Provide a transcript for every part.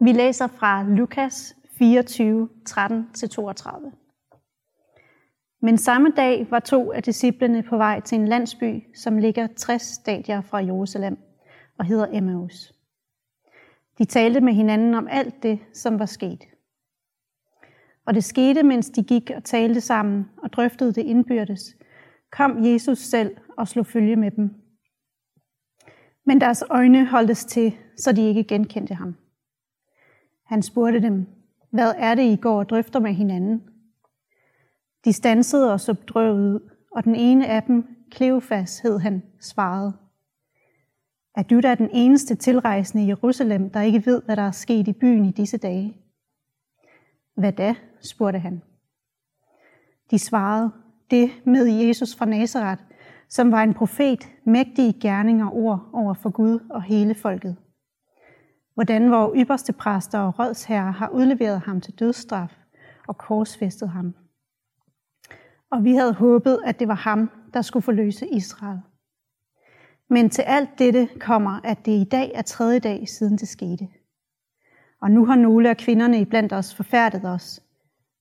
Vi læser fra Lukas 24, 13-32. Men samme dag var to af disciplene på vej til en landsby, som ligger 60 stadier fra Jerusalem og hedder Emmaus. De talte med hinanden om alt det, som var sket. Og det skete, mens de gik og talte sammen og drøftede det indbyrdes, kom Jesus selv og slog følge med dem. Men deres øjne holdtes til, så de ikke genkendte ham. Han spurgte dem, hvad er det, I går og drøfter med hinanden? De stansede og så bedrøvet ud, og den ene af dem, Kleofas hed han, svarede, Er du da den eneste tilrejsende i Jerusalem, der ikke ved, hvad der er sket i byen i disse dage? Hvad da? spurgte han. De svarede, det med Jesus fra Nazareth, som var en profet, mægtig i gerning og ord over for Gud og hele folket. Hvordan vores ypperste præster og rådsherrer har udleveret ham til dødsstraf og korsfæstet ham. Og vi havde håbet, at det var ham, der skulle forløse Israel. Men til alt dette kommer, at det i dag er tredje dag siden det skete. Og nu har nogle af kvinderne iblandt os forfærdet os.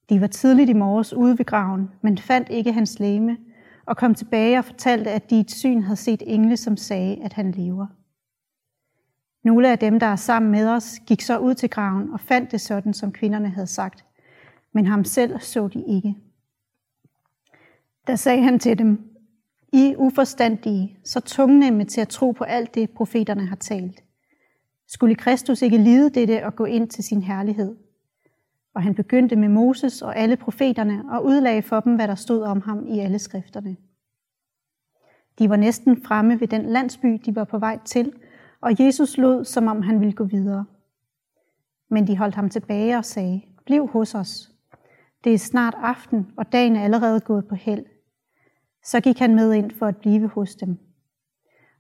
De var tidligt i morges ude ved graven, men fandt ikke hans læme, og kom tilbage og fortalte, at de i et syn havde set engle, som sagde, at han lever. Nogle af dem, der er sammen med os, gik så ud til graven og fandt det sådan, som kvinderne havde sagt. Men ham selv så de ikke. Der sagde han til dem, I uforstandige, så tungnemme til at tro på alt det, profeterne har talt. Skulle Kristus ikke lide dette og gå ind til sin herlighed? Og han begyndte med Moses og alle profeterne og udlagde for dem, hvad der stod om ham i alle skrifterne. De var næsten fremme ved den landsby, de var på vej til, og Jesus lod, som om han ville gå videre. Men de holdt ham tilbage og sagde, bliv hos os. Det er snart aften, og dagen er allerede gået på held. Så gik han med ind for at blive hos dem.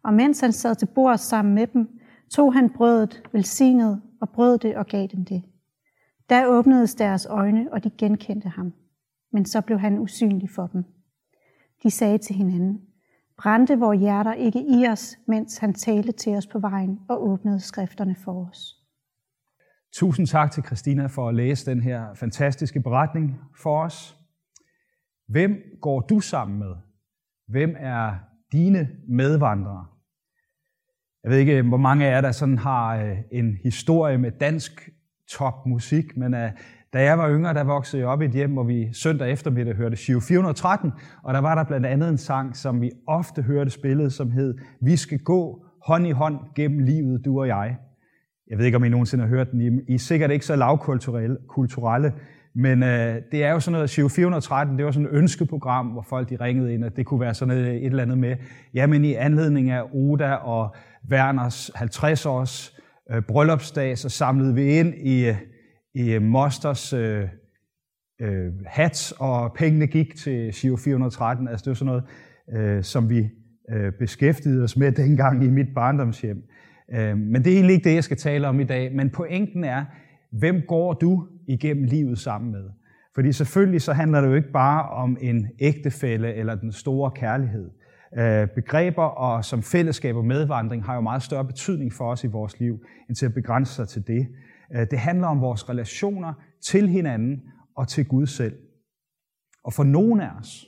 Og mens han sad til bord sammen med dem, tog han brødet, velsignede og brød det og gav dem det. Der åbnedes deres øjne, og de genkendte ham. Men så blev han usynlig for dem. De sagde til hinanden, brændte vores hjerter ikke i os, mens han talte til os på vejen og åbnede skrifterne for os. Tusind tak til Christina for at læse den her fantastiske beretning for os. Hvem går du sammen med? Hvem er dine medvandrere? Jeg ved ikke, hvor mange af jer, der sådan har øh, en historie med dansk topmusik, men øh, da jeg var yngre, der voksede jeg op i et hjem, hvor vi søndag eftermiddag hørte Shiv 413, og der var der blandt andet en sang, som vi ofte hørte spillet, som hed Vi skal gå hånd i hånd gennem livet, du og jeg. Jeg ved ikke, om I nogensinde har hørt den. I er sikkert ikke så lavkulturelle, kulturelle, men øh, det er jo sådan noget, Shiv 413, det var sådan et ønskeprogram, hvor folk de ringede ind, og det kunne være sådan et, et eller andet med, jamen i anledning af Oda og Werners 50 års øh, bryllupsdag, så samlede vi ind i, i øh, Mosters øh, øh, hat, og pengene gik til Giro 413. Altså det var sådan noget, øh, som vi øh, beskæftigede os med dengang i mit barndomshjem. Øh, men det er egentlig ikke det, jeg skal tale om i dag. Men pointen er, hvem går du igennem livet sammen med? Fordi selvfølgelig så handler det jo ikke bare om en ægtefælle eller den store kærlighed. Øh, begreber og som fællesskab og medvandring har jo meget større betydning for os i vores liv, end til at begrænse sig til det. Øh, det handler om vores relationer til hinanden og til Gud selv. Og for nogen af os,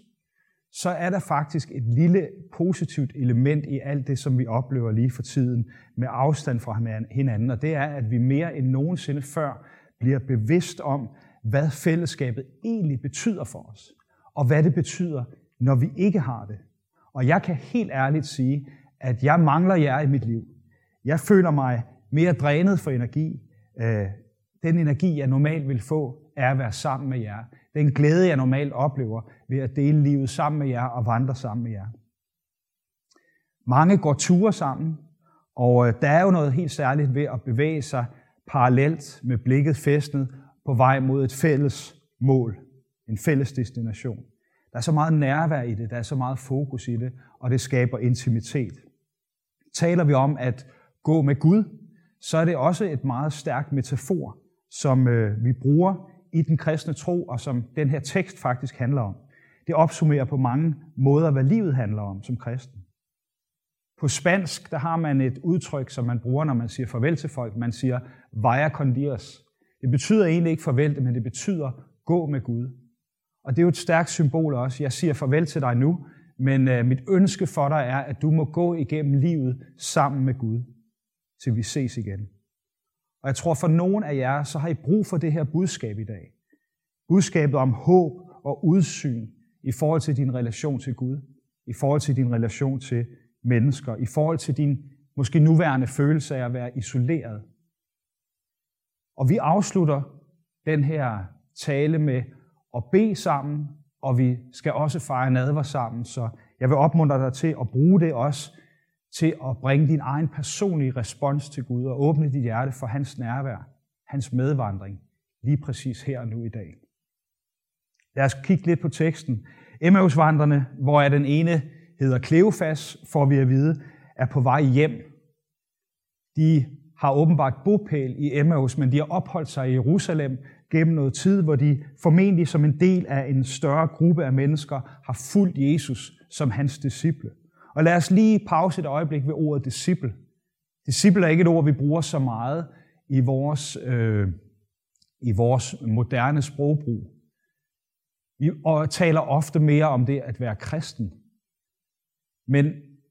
så er der faktisk et lille positivt element i alt det, som vi oplever lige for tiden med afstand fra hinanden, og det er, at vi mere end nogensinde før bliver bevidst om, hvad fællesskabet egentlig betyder for os, og hvad det betyder, når vi ikke har det. Og jeg kan helt ærligt sige, at jeg mangler jer i mit liv. Jeg føler mig mere drænet for energi. Øh, den energi, jeg normalt vil få, er at være sammen med jer. Den glæde, jeg normalt oplever ved at dele livet sammen med jer og vandre sammen med jer. Mange går ture sammen, og øh, der er jo noget helt særligt ved at bevæge sig parallelt med blikket fæstnet på vej mod et fælles mål, en fælles destination. Der er så meget nærvær i det, der er så meget fokus i det, og det skaber intimitet. Taler vi om at gå med Gud, så er det også et meget stærkt metafor, som øh, vi bruger i den kristne tro, og som den her tekst faktisk handler om. Det opsummerer på mange måder, hvad livet handler om som kristen. På spansk, der har man et udtryk, som man bruger, når man siger farvel til folk. Man siger, vaya con Dios. Det betyder egentlig ikke farvel, men det betyder gå med Gud. Og det er jo et stærkt symbol også. Jeg siger farvel til dig nu, men øh, mit ønske for dig er, at du må gå igennem livet sammen med Gud, til vi ses igen. Og jeg tror, for nogen af jer, så har I brug for det her budskab i dag. Budskabet om håb og udsyn i forhold til din relation til Gud, i forhold til din relation til mennesker, i forhold til din måske nuværende følelse af at være isoleret. Og vi afslutter den her tale med at bede sammen, og vi skal også fejre nadver sammen. Så jeg vil opmuntre dig til at bruge det også til at bringe din egen personlige respons til Gud og åbne dit hjerte for hans nærvær, hans medvandring, lige præcis her og nu i dag. Lad os kigge lidt på teksten. Emmausvandrene, hvor er den ene hedder Kleofas, får vi at vide, er på vej hjem. De har åbenbart bopæl i Emmaus, men de har opholdt sig i Jerusalem gennem noget tid, hvor de formentlig som en del af en større gruppe af mennesker har fulgt Jesus som hans disciple. Og lad os lige pause et øjeblik ved ordet disciple. Disciple er ikke et ord, vi bruger så meget i vores, øh, i vores moderne sprogbrug. Vi taler ofte mere om det at være kristen. Men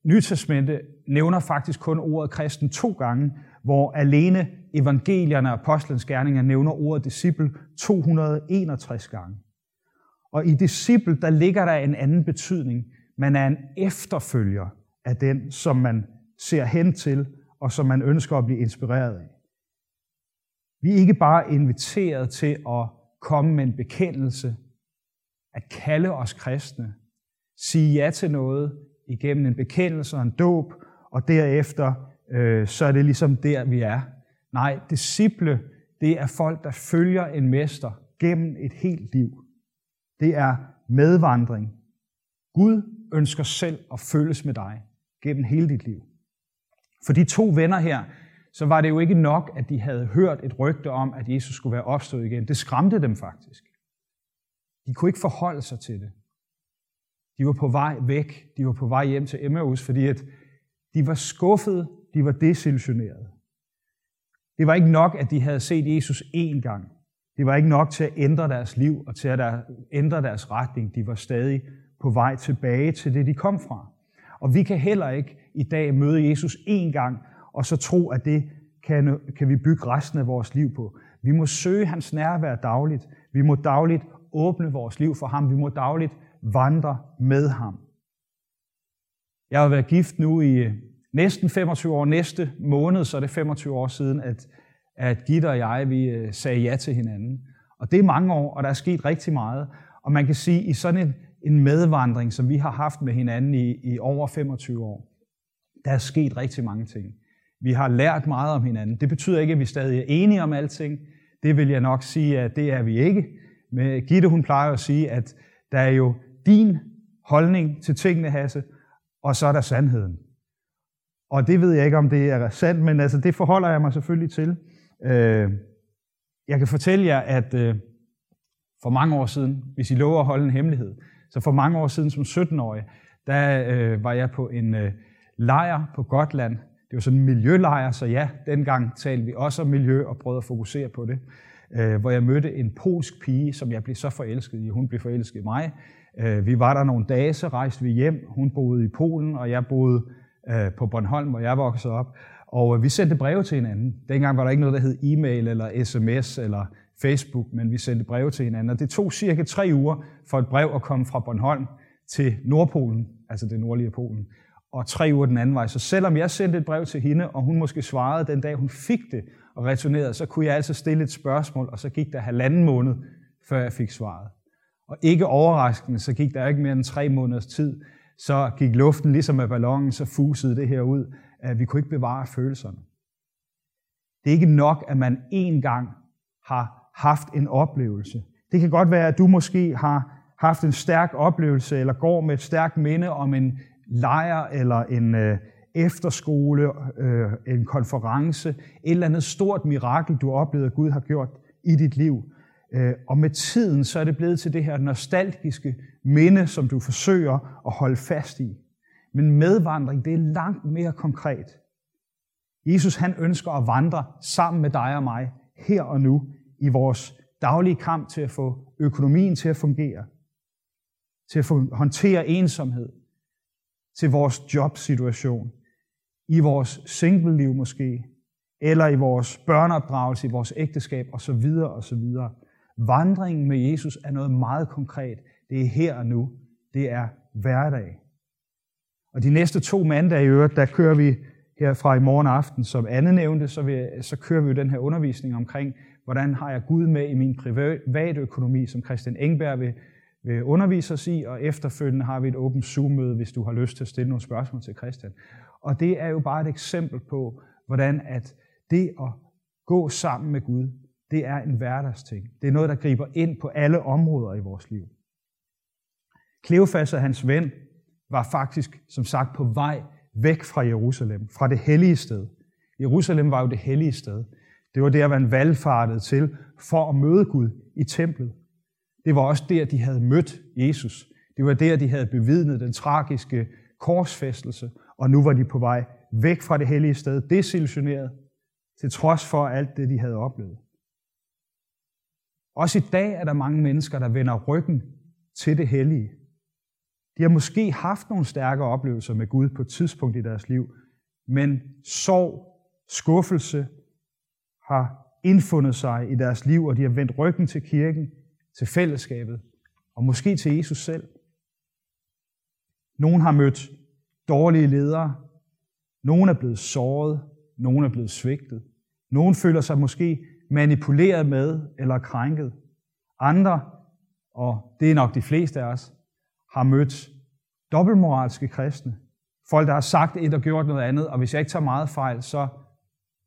Nytestamentet nævner faktisk kun ordet kristen to gange, hvor alene evangelierne og apostlens gerninger nævner ordet disciple 261 gange. Og i disciple, der ligger der en anden betydning. Man er en efterfølger af den, som man ser hen til, og som man ønsker at blive inspireret af. Vi er ikke bare inviteret til at komme med en bekendelse, at kalde os kristne, sige ja til noget igennem en bekendelse og en dåb, og derefter øh, så er det ligesom der, vi er. Nej, disciple, det er folk, der følger en mester gennem et helt liv. Det er medvandring. Gud ønsker selv at følges med dig gennem hele dit liv. For de to venner her, så var det jo ikke nok, at de havde hørt et rygte om, at Jesus skulle være opstået igen. Det skræmte dem faktisk. De kunne ikke forholde sig til det. De var på vej væk. De var på vej hjem til Emmaus, fordi at de var skuffede, de var desillusionerede. Det var ikke nok, at de havde set Jesus én gang. Det var ikke nok til at ændre deres liv og til at ændre deres retning. De var stadig på vej tilbage til det, de kom fra. Og vi kan heller ikke i dag møde Jesus én gang, og så tro, at det kan, kan vi bygge resten af vores liv på. Vi må søge hans nærvær dagligt. Vi må dagligt åbne vores liv for ham. Vi må dagligt vandre med ham. Jeg har været gift nu i øh, næsten 25 år. Næste måned, så er det 25 år siden, at, at Gitte og jeg vi øh, sagde ja til hinanden. Og det er mange år, og der er sket rigtig meget. Og man kan sige, at i sådan en, en medvandring, som vi har haft med hinanden i, i over 25 år, der er sket rigtig mange ting. Vi har lært meget om hinanden. Det betyder ikke, at vi stadig er enige om alting. Det vil jeg nok sige, at det er vi ikke. Men Gitte, hun plejer at sige, at der er jo din holdning til tingene, Hasse, og så er der sandheden. Og det ved jeg ikke, om det er sandt, men altså, det forholder jeg mig selvfølgelig til. Øh, jeg kan fortælle jer, at øh, for mange år siden, hvis I lover at holde en hemmelighed, så for mange år siden som 17-årig, der øh, var jeg på en øh, lejr på Gotland. Det var sådan en miljølejr, så ja, dengang talte vi også om miljø og prøvede at fokusere på det. Øh, hvor jeg mødte en polsk pige, som jeg blev så forelsket i. Hun blev forelsket i mig. Øh, vi var der nogle dage, så rejste vi hjem. Hun boede i Polen, og jeg boede øh, på Bornholm, hvor jeg voksede op. Og øh, vi sendte breve til hinanden. Dengang var der ikke noget, der hed e-mail eller sms eller Facebook, men vi sendte breve til hinanden. Og det tog cirka tre uger for et brev at komme fra Bornholm til Nordpolen, altså det nordlige Polen, og tre uger den anden vej. Så selvom jeg sendte et brev til hende, og hun måske svarede den dag, hun fik det og returnerede, så kunne jeg altså stille et spørgsmål, og så gik der halvanden måned, før jeg fik svaret. Og ikke overraskende, så gik der ikke mere end tre måneders tid, så gik luften ligesom af ballonen, så fusede det her ud, at vi kunne ikke bevare følelserne. Det er ikke nok, at man én gang har haft en oplevelse. Det kan godt være, at du måske har haft en stærk oplevelse, eller går med et stærkt minde om en lejr, eller en øh, efterskole, øh, en konference, et eller andet stort mirakel, du oplevede, at Gud har gjort i dit liv. Øh, og med tiden, så er det blevet til det her nostalgiske minde, som du forsøger at holde fast i. Men medvandring, det er langt mere konkret. Jesus han ønsker at vandre sammen med dig og mig her og nu i vores daglige kamp til at få økonomien til at fungere, til at få, håndtere ensomhed, til vores jobsituation, i vores single-liv måske, eller i vores børneopdragelse, i vores ægteskab osv. osv. Vandringen med Jesus er noget meget konkret. Det er her og nu. Det er hverdag. Og de næste to mandage i øvrigt, der kører vi her fra i morgen aften, som Anne nævnte, så, vi, så kører vi jo den her undervisning omkring, hvordan har jeg Gud med i min private økonomi, som Christian Engberg vil, vil undervise os i, og efterfølgende har vi et åbent Zoom-møde, hvis du har lyst til at stille nogle spørgsmål til Christian. Og det er jo bare et eksempel på, hvordan at det at gå sammen med Gud, det er en hverdagsting. Det er noget, der griber ind på alle områder i vores liv. Kleofas og hans ven var faktisk, som sagt, på vej væk fra Jerusalem, fra det hellige sted. Jerusalem var jo det hellige sted. Det var der, man valgfartede til for at møde Gud i templet. Det var også der, de havde mødt Jesus. Det var der, de havde bevidnet den tragiske korsfæstelse, og nu var de på vej væk fra det hellige sted, desillusioneret, til trods for alt det, de havde oplevet. Også i dag er der mange mennesker, der vender ryggen til det hellige. De har måske haft nogle stærke oplevelser med Gud på et tidspunkt i deres liv, men sorg, skuffelse har indfundet sig i deres liv, og de har vendt ryggen til kirken, til fællesskabet, og måske til Jesus selv. Nogen har mødt dårlige ledere, nogen er blevet såret, nogen er blevet svigtet. Nogen føler sig måske manipuleret med eller krænket. Andre, og det er nok de fleste af os, har mødt dobbeltmoralske kristne. Folk, der har sagt et og gjort noget andet, og hvis jeg ikke tager meget fejl, så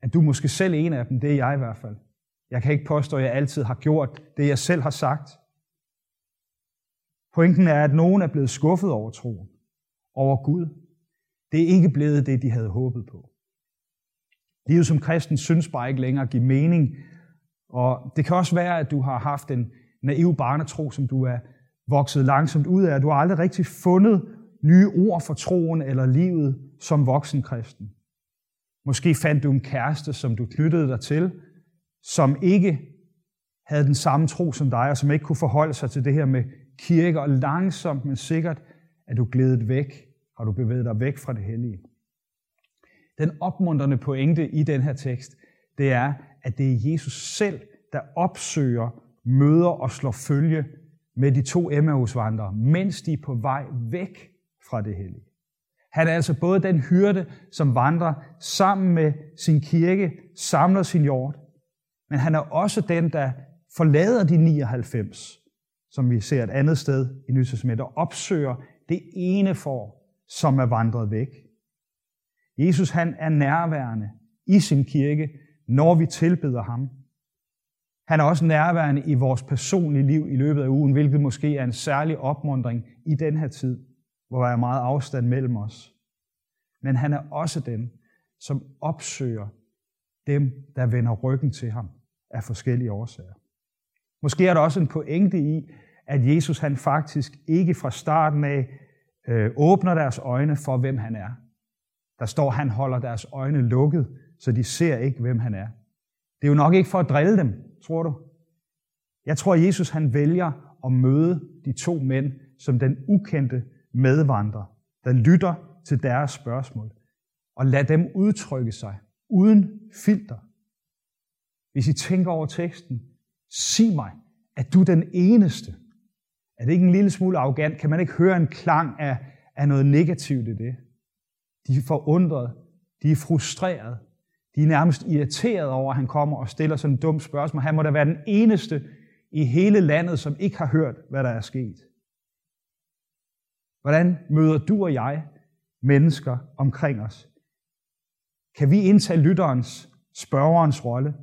at du måske selv en af dem. Det er jeg i hvert fald. Jeg kan ikke påstå, at jeg altid har gjort det, jeg selv har sagt. Pointen er, at nogen er blevet skuffet over troen, over Gud. Det er ikke blevet det, de havde håbet på. Livet som kristen synes bare ikke længere at give mening. Og det kan også være, at du har haft en naiv barnetro, som du er vokset langsomt ud af. Du har aldrig rigtig fundet nye ord for troen eller livet som voksen kristen. Måske fandt du en kæreste, som du knyttede dig til, som ikke havde den samme tro som dig, og som ikke kunne forholde sig til det her med kirke, og langsomt, men sikkert at du glædet væk, og du bevæget dig væk fra det hellige. Den opmuntrende pointe i den her tekst, det er, at det er Jesus selv, der opsøger, møder og slår følge med de to Emmausvandrere, mens de er på vej væk fra det hellige. Han er altså både den hyrde, som vandrer sammen med sin kirke, samler sin jord, men han er også den, der forlader de 99, som vi ser et andet sted i Nytestamentet, og opsøger det ene for, som er vandret væk. Jesus han er nærværende i sin kirke, når vi tilbeder ham. Han er også nærværende i vores personlige liv i løbet af ugen, hvilket måske er en særlig opmundring i den her tid, hvor der er meget afstand mellem os. Men han er også den, som opsøger dem, der vender ryggen til ham af forskellige årsager. Måske er der også en pointe i, at Jesus han faktisk ikke fra starten af øh, åbner deres øjne for, hvem han er. Der står, han holder deres øjne lukket, så de ser ikke, hvem han er. Det er jo nok ikke for at drille dem, tror du? Jeg tror, Jesus han vælger at møde de to mænd som den ukendte medvandrer, der lytter til deres spørgsmål, og lad dem udtrykke sig uden filter. Hvis I tænker over teksten, sig mig, at du er den eneste. Er det ikke en lille smule arrogant? Kan man ikke høre en klang af, af noget negativt i det? De er forundret, de er frustreret, de er nærmest irriteret over, at han kommer og stiller sådan et dumt spørgsmål. Han må da være den eneste i hele landet, som ikke har hørt, hvad der er sket. Hvordan møder du og jeg mennesker omkring os? Kan vi indtage lytterens, spørgerens rolle?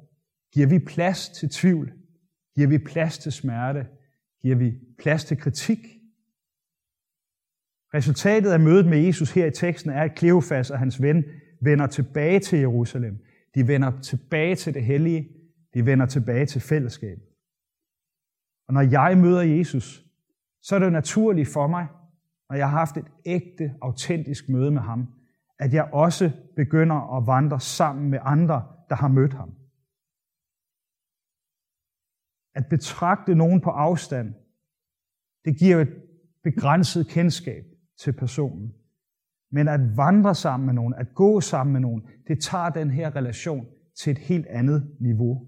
Giver vi plads til tvivl? Giver vi plads til smerte? Giver vi plads til kritik? Resultatet af mødet med Jesus her i teksten er, at Kleofas og hans ven vender tilbage til Jerusalem. De vender tilbage til det hellige. De vender tilbage til fællesskabet. Og når jeg møder Jesus, så er det naturligt for mig når jeg har haft et ægte, autentisk møde med ham, at jeg også begynder at vandre sammen med andre, der har mødt ham. At betragte nogen på afstand, det giver et begrænset kendskab til personen. Men at vandre sammen med nogen, at gå sammen med nogen, det tager den her relation til et helt andet niveau.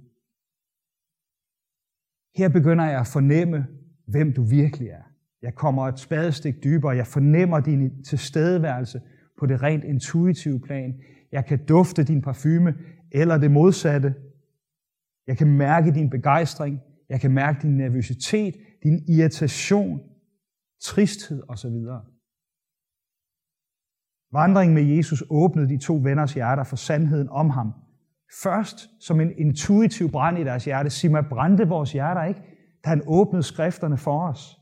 Her begynder jeg at fornemme, hvem du virkelig er. Jeg kommer et spadestik dybere. Jeg fornemmer din tilstedeværelse på det rent intuitive plan. Jeg kan dufte din parfume, eller det modsatte. Jeg kan mærke din begejstring. Jeg kan mærke din nervøsitet, din irritation, tristhed osv. Vandringen med Jesus åbnede de to venners hjerter for sandheden om ham. Først som en intuitiv brand i deres hjerte. Sig mig, brændte vores hjerter ikke, da han åbnede skrifterne for os.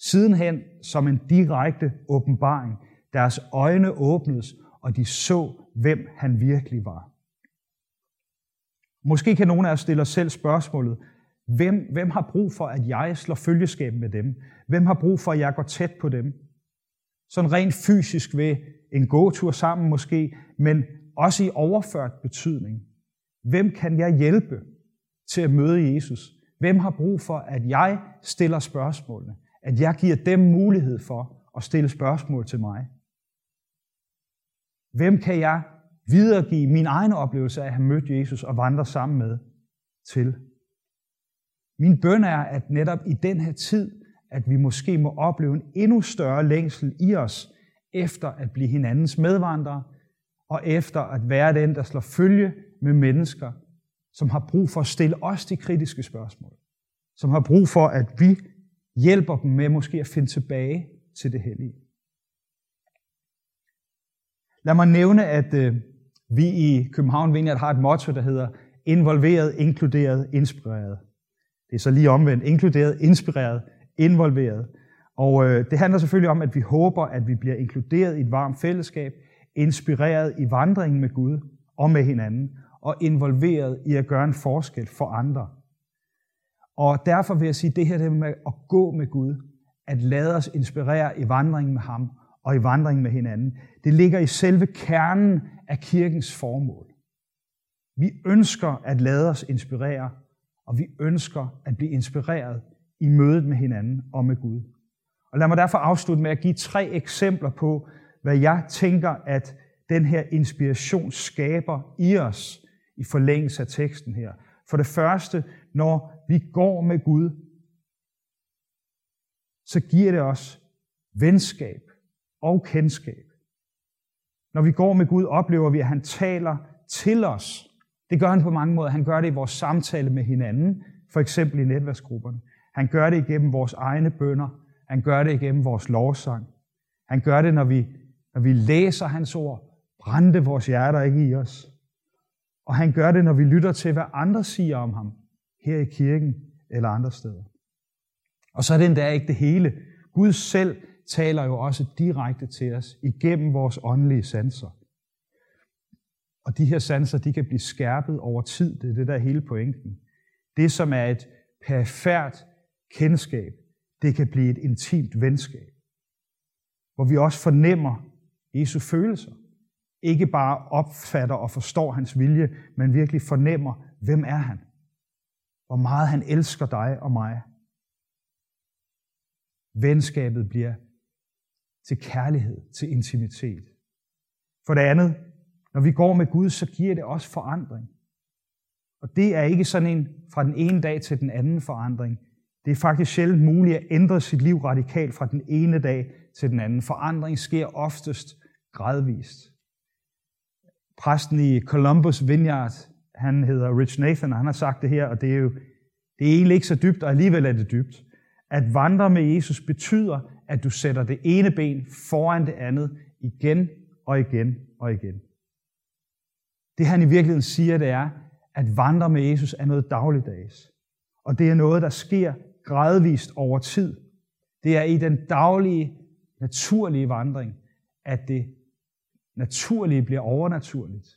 Sidenhen som en direkte åbenbaring. Deres øjne åbnedes, og de så, hvem han virkelig var. Måske kan nogen af os stille os selv spørgsmålet, hvem, hvem har brug for, at jeg slår følgeskab med dem? Hvem har brug for, at jeg går tæt på dem? Sådan rent fysisk ved en gåtur sammen måske, men også i overført betydning. Hvem kan jeg hjælpe til at møde Jesus? Hvem har brug for, at jeg stiller spørgsmålene? At jeg giver dem mulighed for at stille spørgsmål til mig? Hvem kan jeg videregive min egen oplevelse af at have mødt Jesus og vandre sammen med til? Min bøn er, at netop i den her tid, at vi måske må opleve en endnu større længsel i os, efter at blive hinandens medvandrere, og efter at være den, der slår følge med mennesker, som har brug for at stille os de kritiske spørgsmål. Som har brug for, at vi hjælper dem med måske at finde tilbage til det hellige. Lad mig nævne, at øh, vi i København Vineyard har et motto, der hedder involveret, inkluderet, inspireret. Det er så lige omvendt. Inkluderet, inspireret, involveret. Og øh, det handler selvfølgelig om, at vi håber, at vi bliver inkluderet i et varmt fællesskab, inspireret i vandringen med Gud og med hinanden, og involveret i at gøre en forskel for andre. Og derfor vil jeg sige, at det her det med at gå med Gud, at lade os inspirere i vandringen med ham og i vandringen med hinanden, det ligger i selve kernen af kirkens formål. Vi ønsker at lade os inspirere, og vi ønsker at blive inspireret i mødet med hinanden og med Gud. Og lad mig derfor afslutte med at give tre eksempler på, hvad jeg tænker, at den her inspiration skaber i os i forlængelse af teksten her. For det første, når vi går med Gud, så giver det os venskab og kendskab. Når vi går med Gud, oplever vi, at han taler til os. Det gør han på mange måder. Han gør det i vores samtale med hinanden, for eksempel i netværksgrupperne. Han gør det igennem vores egne bønder. Han gør det igennem vores lovsang. Han gør det, når vi, når vi læser hans ord. Brændte vores hjerter ikke i os. Og han gør det, når vi lytter til, hvad andre siger om ham, her i kirken eller andre steder. Og så er det endda ikke det hele. Gud selv taler jo også direkte til os igennem vores åndelige sanser. Og de her sanser, de kan blive skærpet over tid. Det er det, der er hele pointen. Det, som er et perifært kendskab, det kan blive et intimt venskab. Hvor vi også fornemmer Jesu følelser. Ikke bare opfatter og forstår hans vilje, men virkelig fornemmer, hvem er han? Hvor meget han elsker dig og mig. Venskabet bliver til kærlighed, til intimitet. For det andet, når vi går med Gud, så giver det også forandring. Og det er ikke sådan en fra den ene dag til den anden forandring. Det er faktisk sjældent muligt at ændre sit liv radikalt fra den ene dag til den anden. Forandring sker oftest gradvist. Præsten i Columbus Vineyard, han hedder Rich Nathan, og han har sagt det her, og det er jo det er egentlig ikke så dybt, og alligevel er det dybt. At vandre med Jesus betyder, at du sætter det ene ben foran det andet igen og igen og igen. Det han i virkeligheden siger, det er, at vandre med Jesus er noget dagligdags. Og det er noget, der sker gradvist over tid. Det er i den daglige, naturlige vandring, at det naturlige bliver overnaturligt.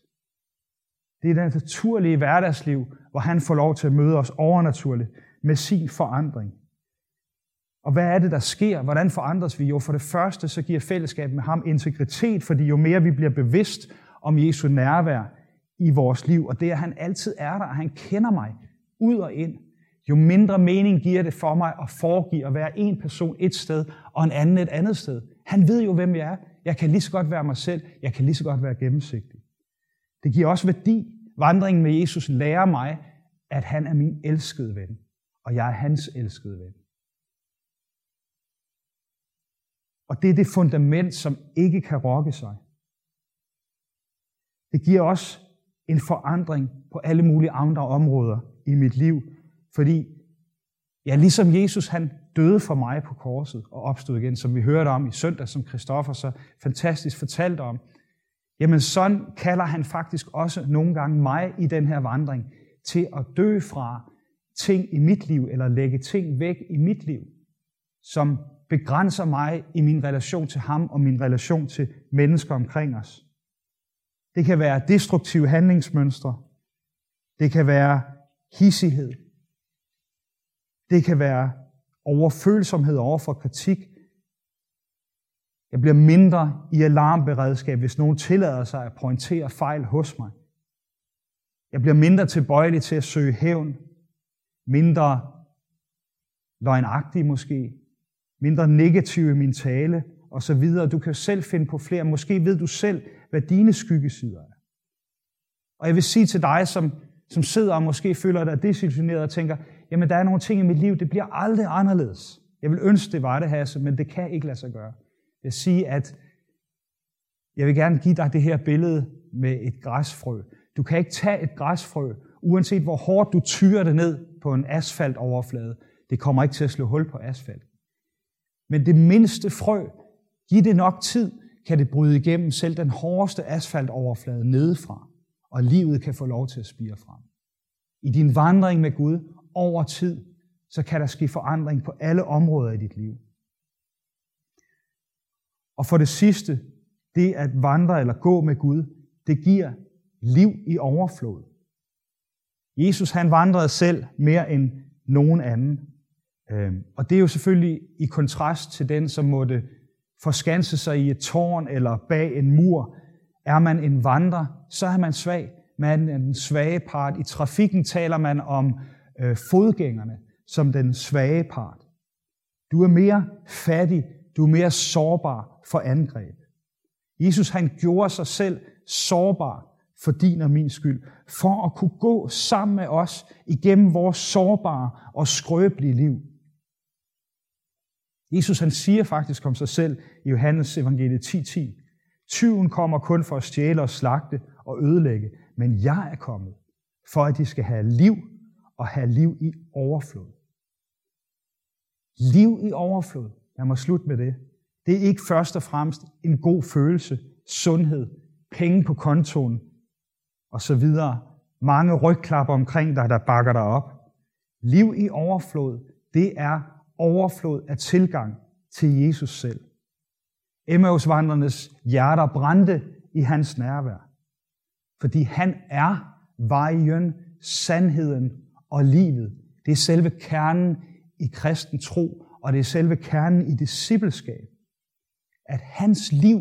Det er det naturlige hverdagsliv, hvor han får lov til at møde os overnaturligt med sin forandring. Og hvad er det, der sker? Hvordan forandres vi? Jo, for det første, så giver fællesskabet med ham integritet, fordi jo mere vi bliver bevidst om Jesu nærvær i vores liv, og det, at han altid er der, og han kender mig ud og ind, jo mindre mening giver det for mig at foregive at være en person et sted, og en anden et andet sted. Han ved jo, hvem jeg er. Jeg kan lige så godt være mig selv. Jeg kan lige så godt være gennemsigtig. Det giver også værdi. Vandringen med Jesus lærer mig, at han er min elskede ven, og jeg er hans elskede ven. Og det er det fundament, som ikke kan rokke sig. Det giver også en forandring på alle mulige andre områder i mit liv, fordi ja, ligesom Jesus han døde for mig på korset og opstod igen, som vi hørte om i søndag, som Christoffer så fantastisk fortalte om, jamen sådan kalder han faktisk også nogle gange mig i den her vandring til at dø fra ting i mit liv, eller lægge ting væk i mit liv, som begrænser mig i min relation til ham og min relation til mennesker omkring os. Det kan være destruktive handlingsmønstre. Det kan være hissighed. Det kan være overfølsomhed over for kritik. Jeg bliver mindre i alarmberedskab, hvis nogen tillader sig at pointere fejl hos mig. Jeg bliver mindre tilbøjelig til at søge hævn, mindre løgnagtig måske, mindre negativ i min tale, og så videre. Du kan selv finde på flere. Måske ved du selv, hvad dine skyggesider er. Og jeg vil sige til dig, som, som sidder og måske føler dig desillusioneret og tænker, jamen der er nogle ting i mit liv, det bliver aldrig anderledes. Jeg vil ønske, det var det, Hasse, men det kan ikke lade sig gøre. Jeg vil sige, at jeg vil gerne give dig det her billede med et græsfrø. Du kan ikke tage et græsfrø, uanset hvor hårdt du tyrer det ned på en asfaltoverflade. Det kommer ikke til at slå hul på asfalt. Men det mindste frø, giv det nok tid, kan det bryde igennem selv den hårdeste asfaltoverflade nedefra, og livet kan få lov til at spire frem. I din vandring med Gud over tid, så kan der ske forandring på alle områder i dit liv. Og for det sidste, det at vandre eller gå med Gud, det giver liv i overflod. Jesus han vandrede selv mere end nogen anden. Øhm, og det er jo selvfølgelig i kontrast til den, som måtte forskanse sig i et tårn eller bag en mur. Er man en vandrer, så er man svag. Man er den svage part. I trafikken taler man om øh, fodgængerne som den svage part. Du er mere fattig, du er mere sårbar for angreb. Jesus han gjorde sig selv sårbar for din og min skyld, for at kunne gå sammen med os igennem vores sårbare og skrøbelige liv. Jesus han siger faktisk om sig selv i Johannes evangelie 10.10, Tyven kommer kun for at stjæle og slagte og ødelægge, men jeg er kommet, for at de skal have liv og have liv i overflod. Liv i overflod. Lad mig slutte med det. Det er ikke først og fremmest en god følelse, sundhed, penge på kontoen og så videre. Mange rygklapper omkring dig, der bakker dig op. Liv i overflod, det er overflod af tilgang til Jesus selv. Emmausvandrernes hjerter brændte i hans nærvær, fordi han er vejen, sandheden og livet. Det er selve kernen i kristen tro, og det er selve kernen i discipleskab. At hans liv,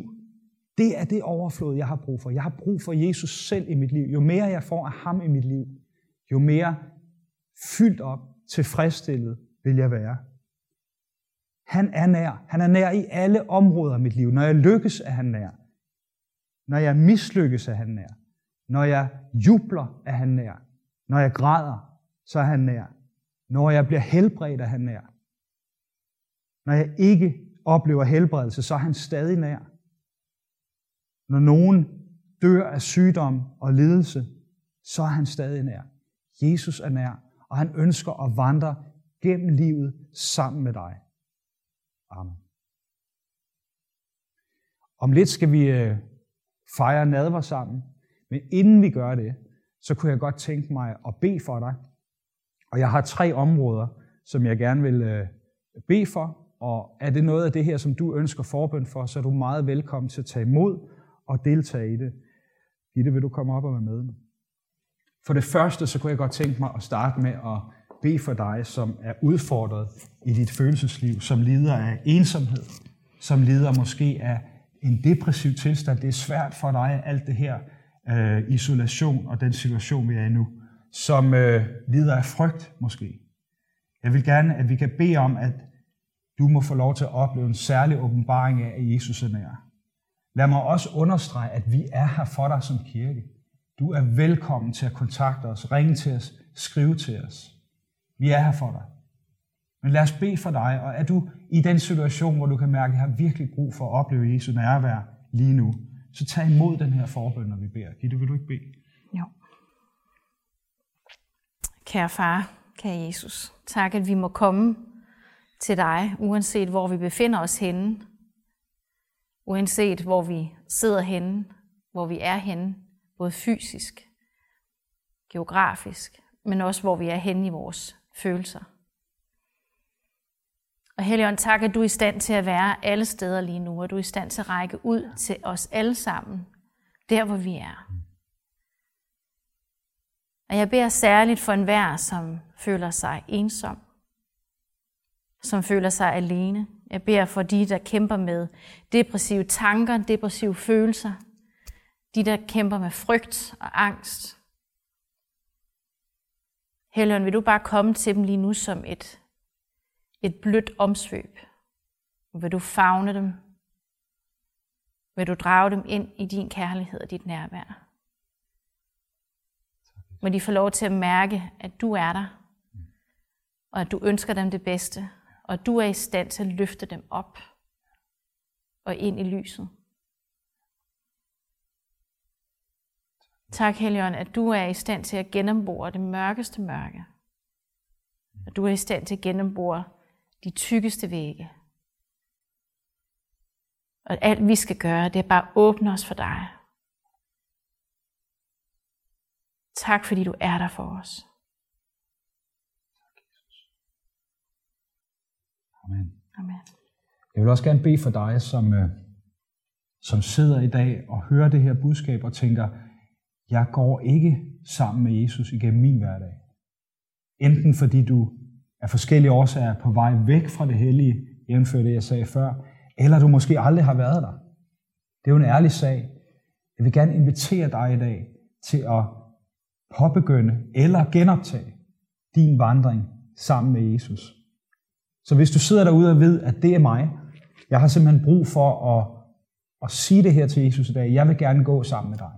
det er det overflod, jeg har brug for. Jeg har brug for Jesus selv i mit liv. Jo mere jeg får af ham i mit liv, jo mere fyldt op, tilfredsstillet vil jeg være. Han er nær. Han er nær i alle områder af mit liv. Når jeg lykkes, er han nær. Når jeg mislykkes, er han nær. Når jeg jubler, er han nær. Når jeg græder, så er han nær. Når jeg bliver helbredt, er han nær. Når jeg ikke oplever helbredelse, så er han stadig nær. Når nogen dør af sygdom og lidelse, så er han stadig nær. Jesus er nær, og han ønsker at vandre gennem livet sammen med dig. Amen. Om lidt skal vi øh, fejre nadver sammen, men inden vi gør det, så kunne jeg godt tænke mig at bede for dig. Og jeg har tre områder, som jeg gerne vil øh, bede for, og er det noget af det her, som du ønsker forbøn for, så er du meget velkommen til at tage imod og deltage i det. Gitte, vil du komme op og være med? For det første, så kunne jeg godt tænke mig at starte med at bede for dig, som er udfordret i dit følelsesliv, som lider af ensomhed, som lider måske af en depressiv tilstand. Det er svært for dig, alt det her øh, isolation og den situation, vi er i nu, som øh, lider af frygt måske. Jeg vil gerne, at vi kan bede om, at du må få lov til at opleve en særlig åbenbaring af, at Jesus er nær. Lad mig også understrege, at vi er her for dig som kirke. Du er velkommen til at kontakte os, ringe til os, skrive til os. Vi er her for dig. Men lad os bede for dig, og er du i den situation, hvor du kan mærke, at jeg har virkelig brug for at opleve Jesu nærvær lige nu, så tag imod den her forbøn, når vi beder. Gitte, vil du ikke bede? Jo. Kære far, kære Jesus, tak at vi må komme til dig, uanset hvor vi befinder os henne, uanset hvor vi sidder henne, hvor vi er henne, både fysisk, geografisk, men også hvor vi er henne i vores følelser. Og Helligånd, tak, at du er i stand til at være alle steder lige nu, og du er i stand til at række ud til os alle sammen, der hvor vi er. Og jeg beder særligt for enhver, som føler sig ensom, som føler sig alene. Jeg beder for de, der kæmper med depressive tanker, depressive følelser, de, der kæmper med frygt og angst. Helligånd, vil du bare komme til dem lige nu som et, et blødt omsvøb? Vil du fagne dem? Vil du drage dem ind i din kærlighed og dit nærvær? Må de få lov til at mærke, at du er der, og at du ønsker dem det bedste, og at du er i stand til at løfte dem op og ind i lyset. Tak, Helion, at du er i stand til at gennembore det mørkeste mørke. At du er i stand til at gennembore de tykkeste vægge. Og alt vi skal gøre, det er bare at åbne os for dig. Tak fordi du er der for os. Amen. Amen. Jeg vil også gerne bede for dig, som, øh, som sidder i dag og hører det her budskab og tænker, jeg går ikke sammen med Jesus igennem min hverdag. Enten fordi du af forskellige årsager på vej væk fra det hellige, jævnfør det, jeg sagde før, eller du måske aldrig har været der. Det er jo en ærlig sag. Jeg vil gerne invitere dig i dag til at påbegynde eller genoptage din vandring sammen med Jesus. Så hvis du sidder derude og ved, at det er mig, jeg har simpelthen brug for at, at sige det her til Jesus i dag. Jeg vil gerne gå sammen med dig.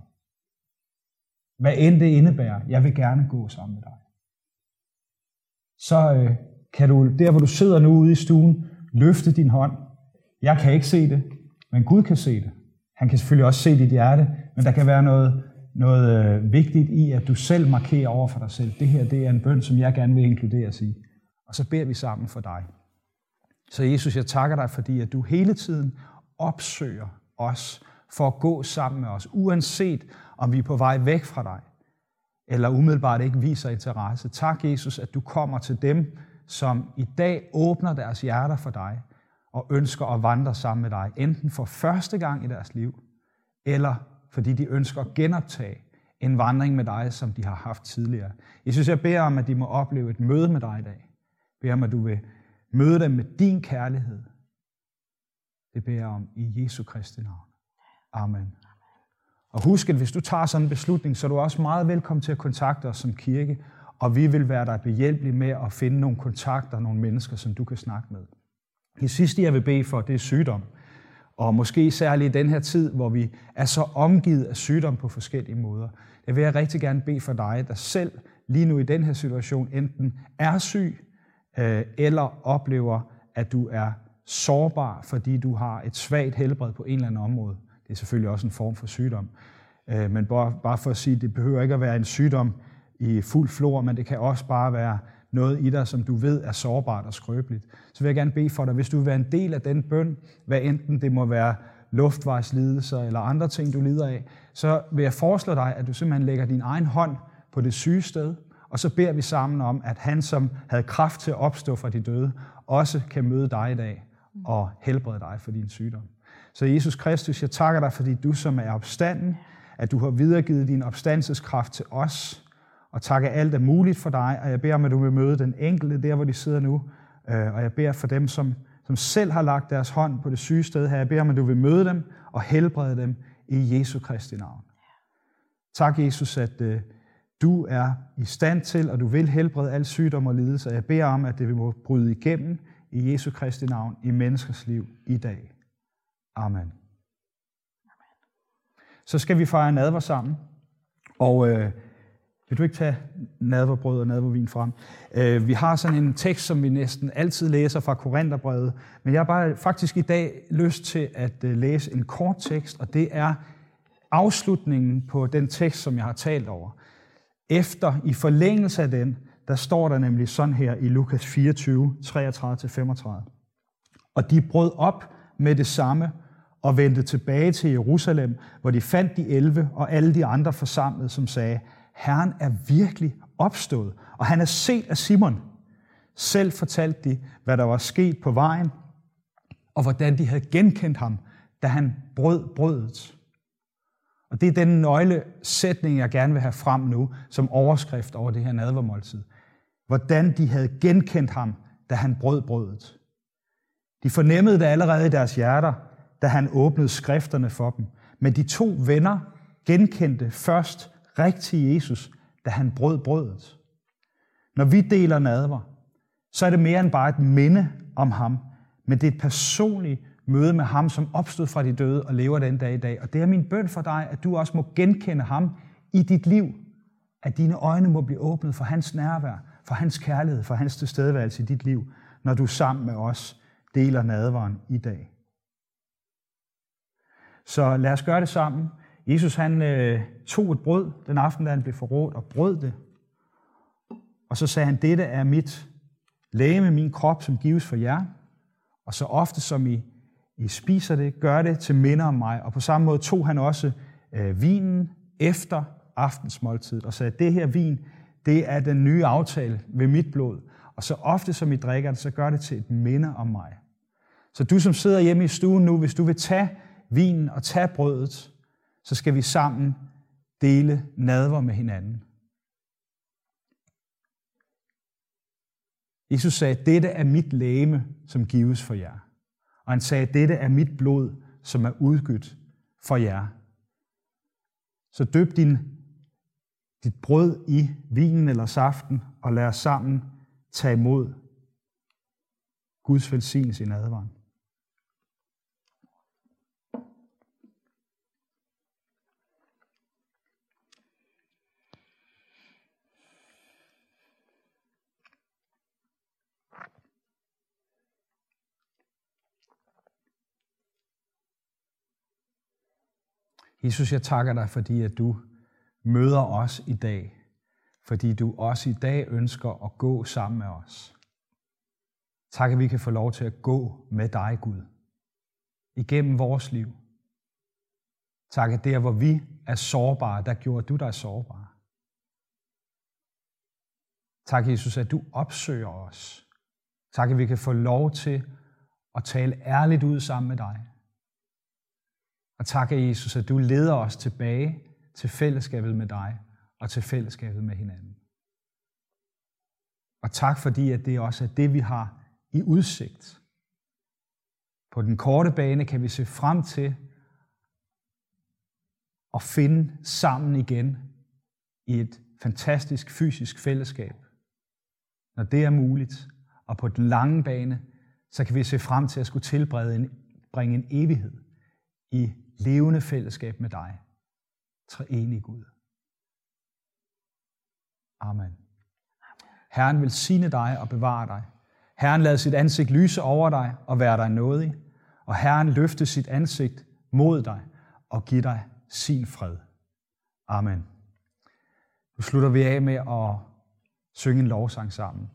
Hvad end det indebærer, jeg vil gerne gå sammen med dig. Så øh, kan du, der hvor du sidder nu ude i stuen, løfte din hånd. Jeg kan ikke se det, men Gud kan se det. Han kan selvfølgelig også se dit hjerte, men der kan være noget, noget øh, vigtigt i, at du selv markerer over for dig selv. Det her det er en bøn, som jeg gerne vil inkludere i. Og så beder vi sammen for dig. Så Jesus, jeg takker dig, fordi at du hele tiden opsøger os for at gå sammen med os, uanset om vi er på vej væk fra dig, eller umiddelbart ikke viser interesse. Tak, Jesus, at du kommer til dem, som i dag åbner deres hjerter for dig, og ønsker at vandre sammen med dig, enten for første gang i deres liv, eller fordi de ønsker at genoptage en vandring med dig, som de har haft tidligere. Jeg synes, jeg beder om, at de må opleve et møde med dig i dag. Jeg beder om, at du vil møde dem med din kærlighed. Det beder jeg om i Jesu Kristi navn. Amen. Og husk, at hvis du tager sådan en beslutning, så er du også meget velkommen til at kontakte os som kirke, og vi vil være dig behjælpelige med at finde nogle kontakter, nogle mennesker, som du kan snakke med. Det sidste, jeg vil bede for, det er sygdom. Og måske særligt i den her tid, hvor vi er så omgivet af sygdom på forskellige måder. Det vil jeg rigtig gerne bede for dig, der selv lige nu i den her situation enten er syg, øh, eller oplever, at du er sårbar, fordi du har et svagt helbred på en eller anden område. Det er selvfølgelig også en form for sygdom. Øh, men bare, bare for at sige, det behøver ikke at være en sygdom i fuld flor, men det kan også bare være noget i dig, som du ved er sårbart og skrøbeligt. Så vil jeg gerne bede for dig, hvis du vil være en del af den bøn, hvad enten det må være luftvejslidelser eller andre ting, du lider af, så vil jeg foreslå dig, at du simpelthen lægger din egen hånd på det syge sted, og så beder vi sammen om, at han, som havde kraft til at opstå fra de døde, også kan møde dig i dag og helbrede dig for din sygdom. Så Jesus Kristus, jeg takker dig, fordi du som er opstanden, at du har videregivet din opstandelseskraft til os, og tak, at alt er muligt for dig, og jeg beder om, at du vil møde den enkelte der, hvor de sidder nu, øh, og jeg beder for dem, som, som selv har lagt deres hånd på det syge sted her, jeg beder om, at du vil møde dem og helbrede dem i Jesu Kristi navn. Tak, Jesus, at øh, du er i stand til, og du vil helbrede al sygdom og lidelse. Jeg beder om, at det vil må bryde igennem i Jesu Kristi navn i menneskers liv i dag. Amen. Så skal vi fejre nadver sammen. Og øh, vil du ikke tage nadverbrød og nadvervin frem? Øh, vi har sådan en tekst, som vi næsten altid læser fra Korintherbrevet, men jeg har bare faktisk i dag lyst til at øh, læse en kort tekst, og det er afslutningen på den tekst, som jeg har talt over. Efter, i forlængelse af den, der står der nemlig sådan her i Lukas 24, 33-35. Og de brød op med det samme og vendte tilbage til Jerusalem, hvor de fandt de elve og alle de andre forsamlede, som sagde, Herren er virkelig opstået, og han er set af Simon. Selv fortalte de, hvad der var sket på vejen, og hvordan de havde genkendt ham, da han brød brødet. Og det er den nøglesætning, jeg gerne vil have frem nu, som overskrift over det her nadvermåltid. Hvordan de havde genkendt ham, da han brød brødet. De fornemmede det allerede i deres hjerter, da han åbnede skrifterne for dem. Men de to venner genkendte først rigtig Jesus, da han brød brødet. Når vi deler nadver, så er det mere end bare et minde om ham, men det er et personligt møde med ham, som opstod fra de døde og lever den dag i dag. Og det er min bøn for dig, at du også må genkende ham i dit liv. At dine øjne må blive åbnet for hans nærvær, for hans kærlighed, for hans tilstedeværelse i dit liv, når du sammen med os deler nadveren i dag. Så lad os gøre det sammen. Jesus han øh, tog et brød den aften, da han blev forrådt, og brød det. Og så sagde han, dette er mit læge min krop, som gives for jer. Og så ofte som I i spiser det, gør det til minder om mig. Og på samme måde tog han også øh, vinen efter aftensmåltidet og sagde, det her vin, det er den nye aftale ved mit blod. Og så ofte som I drikker det, så gør det til et minde om mig. Så du som sidder hjemme i stuen nu, hvis du vil tage vinen og tage brødet, så skal vi sammen dele nadver med hinanden. Jesus sagde, dette er mit læme, som gives for jer. Og han sagde, dette er mit blod, som er udgydt for jer. Så døb din, dit brød i vinen eller saften, og lad os sammen tage imod Guds velsignelse i nadvaren. Jesus, jeg takker dig, fordi at du møder os i dag. Fordi du også i dag ønsker at gå sammen med os. Tak, at vi kan få lov til at gå med dig, Gud. Igennem vores liv. Tak, at der, hvor vi er sårbare, der gjorde du dig sårbare. Tak, Jesus, at du opsøger os. Tak, at vi kan få lov til at tale ærligt ud sammen med dig. Og tak, Jesus, at du leder os tilbage til fællesskabet med dig og til fællesskabet med hinanden. Og tak, fordi at det også er det, vi har i udsigt. På den korte bane kan vi se frem til at finde sammen igen i et fantastisk fysisk fællesskab. Når det er muligt, og på den lange bane, så kan vi se frem til at skulle tilbringe en, bringe en evighed i levende fællesskab med dig. Treenig Gud. Amen. Herren vil sine dig og bevare dig. Herren lader sit ansigt lyse over dig og være dig nådig. Og Herren løfte sit ansigt mod dig og give dig sin fred. Amen. Nu slutter vi af med at synge en lovsang sammen.